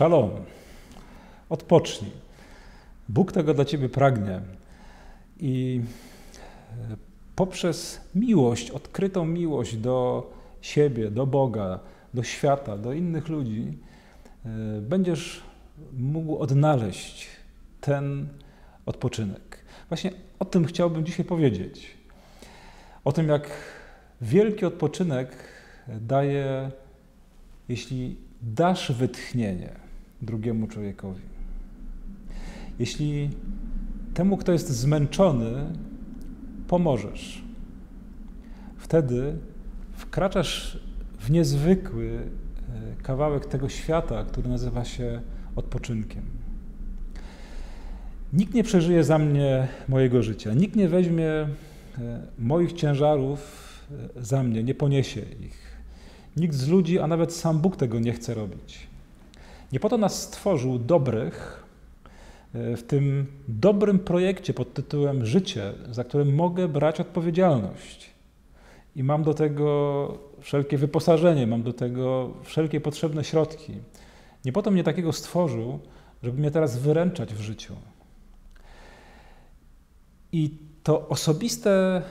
Szalom. Odpocznij. Bóg tego dla ciebie pragnie. I e, poprzez miłość, odkrytą miłość do siebie, do Boga, do świata, do innych ludzi, e, będziesz mógł odnaleźć ten odpoczynek. Właśnie o tym chciałbym dzisiaj powiedzieć. O tym, jak wielki odpoczynek daje, jeśli dasz wytchnienie drugiemu człowiekowi. Jeśli temu, kto jest zmęczony, pomożesz. Wtedy wkraczasz w niezwykły e, kawałek tego świata, który nazywa się odpoczynkiem. Nikt nie przeżyje za mnie mojego życia, nikt nie weźmie e, moich ciężarów e, za mnie, nie poniesie ich. Nikt z ludzi, a nawet sam Bóg tego nie chce robić. Nie po to nas stworzył dobrych e, w tym dobrym projekcie pod tytułem Życie, za którym mogę brać odpowiedzialność. I mam do tego wszelkie wyposażenie, mam do tego wszelkie potrzebne środki. Nie po to mnie takiego stworzył, żeby mnie teraz wyręczać w życiu. I to osobiste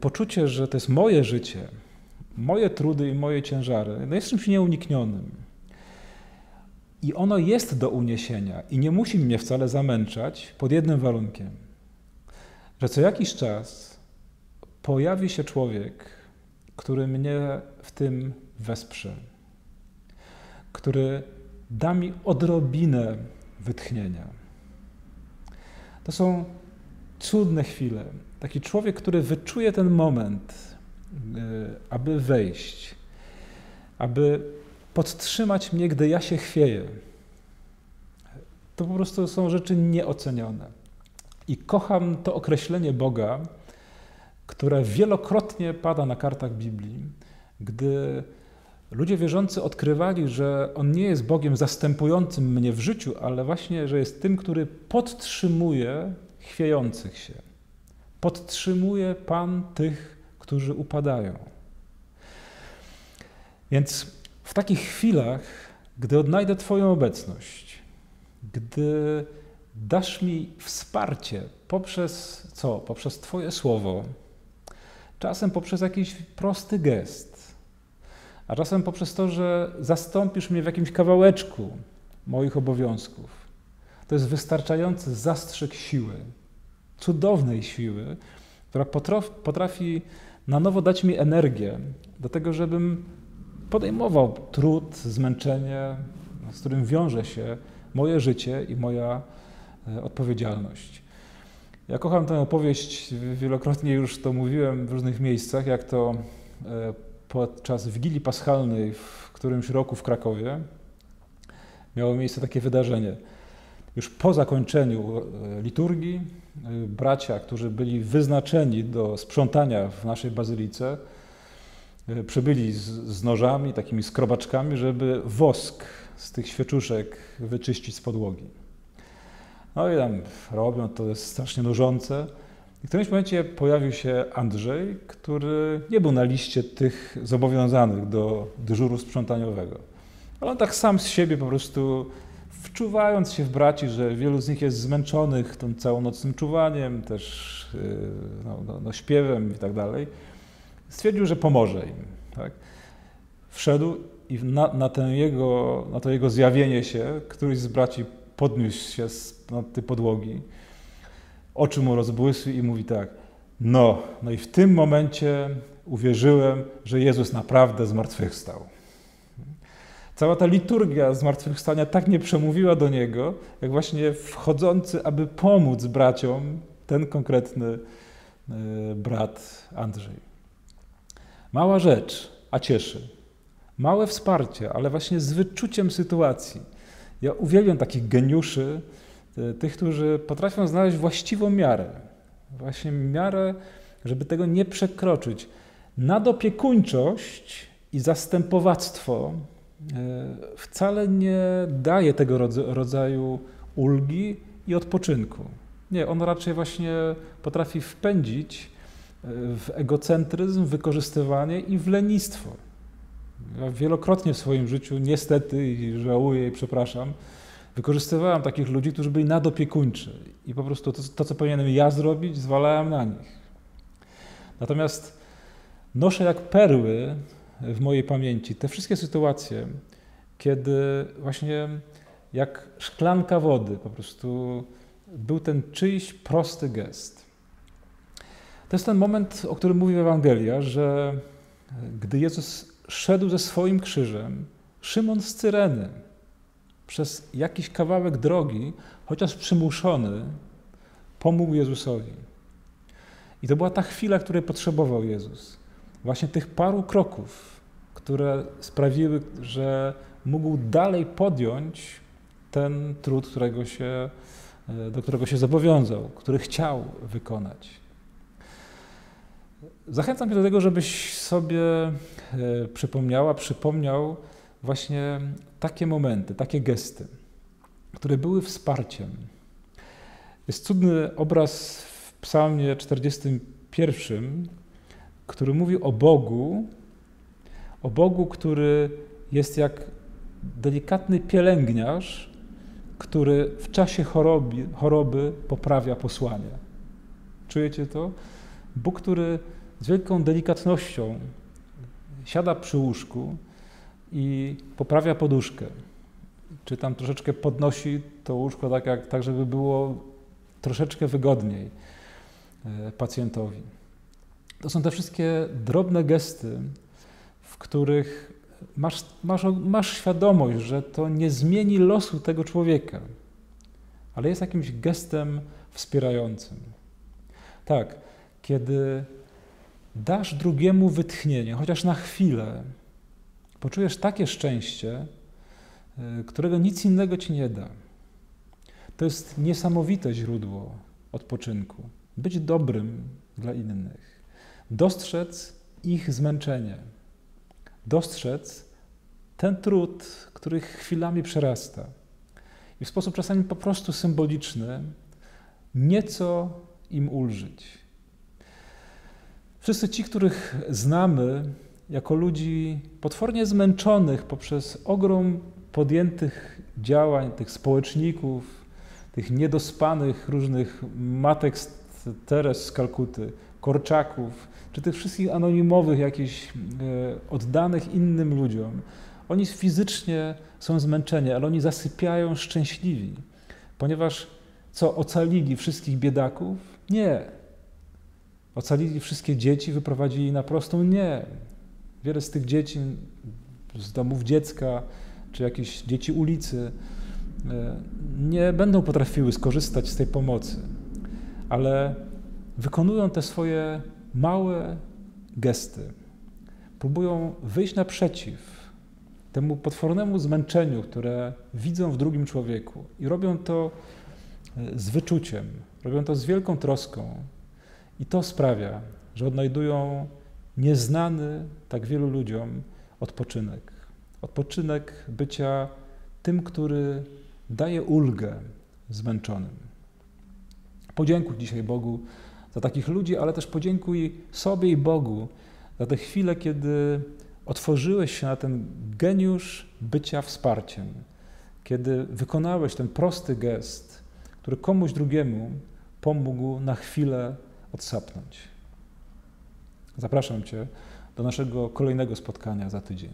poczucie, że to jest moje życie, moje trudy i moje ciężary, no jest czymś nieuniknionym. I ono jest do uniesienia i nie musi mnie wcale zamęczać pod jednym warunkiem, że co jakiś czas pojawi się człowiek, który mnie w tym wesprze, który da mi odrobinę wytchnienia. To są cudne chwile. Taki człowiek, który wyczuje ten moment, e, aby wejść, aby podtrzymać mnie, gdy ja się chwieję. To po prostu są rzeczy nieocenione. I kocham to określenie Boga, które wielokrotnie pada na kartach Biblii, gdy ludzie wierzący odkrywali, że On nie jest Bogiem zastępującym mnie w życiu, ale właśnie, że jest tym, który podtrzymuje chwiejących się. Podtrzymuje Pan tych, którzy upadają. Więc w takich chwilach, gdy odnajdę Twoją obecność, gdy dasz mi wsparcie poprzez co? Poprzez Twoje słowo, czasem poprzez jakiś prosty gest, a czasem poprzez to, że zastąpisz mnie w jakimś kawałeczku moich obowiązków. To jest wystarczający zastrzyk siły, cudownej siły, która potrafi na nowo dać mi energię do tego, żebym podejmował trud, zmęczenie, z którym wiąże się moje życie i moja e, odpowiedzialność. Ja kocham tę opowieść, wielokrotnie już to mówiłem w różnych miejscach, jak to e, podczas Wigilii Paschalnej w którymś roku w Krakowie miało miejsce takie wydarzenie. Już po zakończeniu e, liturgii bracia, którzy byli wyznaczeni do sprzątania w naszej bazylice, przybyli z, z nożami, takimi skrobaczkami, żeby wosk z tych świeczuszek wyczyścić z podłogi. No i tam robią, to jest strasznie nużące. I w którymś momencie pojawił się Andrzej, który nie był na liście tych zobowiązanych do dyżuru sprzątaniowego. Ale on tak sam z siebie po prostu, wczuwając się w braci, że wielu z nich jest zmęczonych tym całonocnym czuwaniem, też e, no, no, no śpiewem i tak dalej, stwierdził, że pomoże im. Tak? Wszedł i na, na, ten jego, na to jego zjawienie się któryś z braci podniósł się z, tej podłogi, oczy mu rozbłysły i mówi tak, no, no i w tym momencie uwierzyłem, że Jezus naprawdę zmartwychwstał. Cała ta liturgia zmartwychwstania tak nie przemówiła do niego, jak właśnie wchodzący, aby pomóc braciom, ten konkretny e, brat Andrzej. Mała rzecz, a cieszy. Małe wsparcie, ale właśnie z wyczuciem sytuacji. Ja uwielbiam takich geniuszy, e, tych, którzy potrafią znaleźć właściwą miarę. Właśnie miarę, żeby tego nie przekroczyć. Nadopiekuńczość i zastępowactwo e, wcale nie daje tego rodzaju ulgi i odpoczynku. Nie, on raczej właśnie potrafi wpędzić w egocentryzm, wykorzystywanie i w lenistwo. Ja wielokrotnie w swoim życiu, niestety, i żałuję i przepraszam, wykorzystywałem takich ludzi, którzy byli nadopiekuńczy i po prostu to, to co powinienem ja zrobić, zwalałem na nich. Natomiast noszę jak perły w mojej pamięci te wszystkie sytuacje, kiedy właśnie jak szklanka wody po prostu był ten czyjś prosty gest. To jest ten moment, o którym mówi Ewangelia, że gdy Jezus szedł ze swoim krzyżem, Szymon z Cyreny przez jakiś kawałek drogi, chociaż przymuszony, pomógł Jezusowi. I to była ta chwila, której potrzebował Jezus. Właśnie tych paru kroków, które sprawiły, że mógł dalej podjąć ten trud, którego się, do którego się zobowiązał, który chciał wykonać. Zachęcam cię do tego, żebyś sobie e, przypomniała, przypomniał właśnie takie momenty, takie gesty, które były wsparciem. Jest cudny obraz w Psalmie 41, który mówi o Bogu, o Bogu, który jest jak delikatny pielęgniarz, który w czasie choroby, choroby poprawia posłanie. Czujecie to? Bóg, który z wielką delikatnością siada przy łóżku i poprawia poduszkę. Czy tam troszeczkę podnosi to łóżko tak, jak, tak żeby było troszeczkę wygodniej e, pacjentowi. To są te wszystkie drobne gesty, w których masz, masz, masz świadomość, że to nie zmieni losu tego człowieka, ale jest jakimś gestem wspierającym. Tak, kiedy dasz drugiemu wytchnienie, chociaż na chwilę, poczujesz takie szczęście, y, którego nic innego ci nie da. To jest niesamowite źródło odpoczynku. Być dobrym dla innych, dostrzec ich zmęczenie, dostrzec ten trud, który chwilami przerasta i w sposób czasami po prostu symboliczny nieco im ulżyć. Wszyscy ci, których znamy jako ludzi potwornie zmęczonych poprzez ogrom podjętych działań, tych społeczników, tych niedospanych różnych matek z Teres z Kalkuty, Korczaków, czy tych wszystkich anonimowych, jakichś e, oddanych innym ludziom, oni fizycznie są zmęczeni, ale oni zasypiają szczęśliwi, ponieważ co, ocalili wszystkich biedaków? Nie. Ocalili wszystkie dzieci, wyprowadzili na prostą? Nie. Wiele z tych dzieci z domów dziecka, czy jakieś dzieci ulicy, e, nie będą potrafiły skorzystać z tej pomocy, ale wykonują te swoje małe gesty. Próbują wyjść naprzeciw temu potwornemu zmęczeniu, które widzą w drugim człowieku i robią to e, z wyczuciem, robią to z wielką troską. I to sprawia, że odnajdują nieznany tak wielu ludziom odpoczynek. Odpoczynek bycia tym, który daje ulgę zmęczonym. Podziękuj dzisiaj Bogu za takich ludzi, ale też podziękuj sobie i Bogu za te chwile, kiedy otworzyłeś się na ten geniusz bycia wsparciem, kiedy wykonałeś ten prosty gest, który komuś drugiemu pomógł na chwilę odsapnąć. Zapraszam Cię do naszego kolejnego spotkania za tydzień.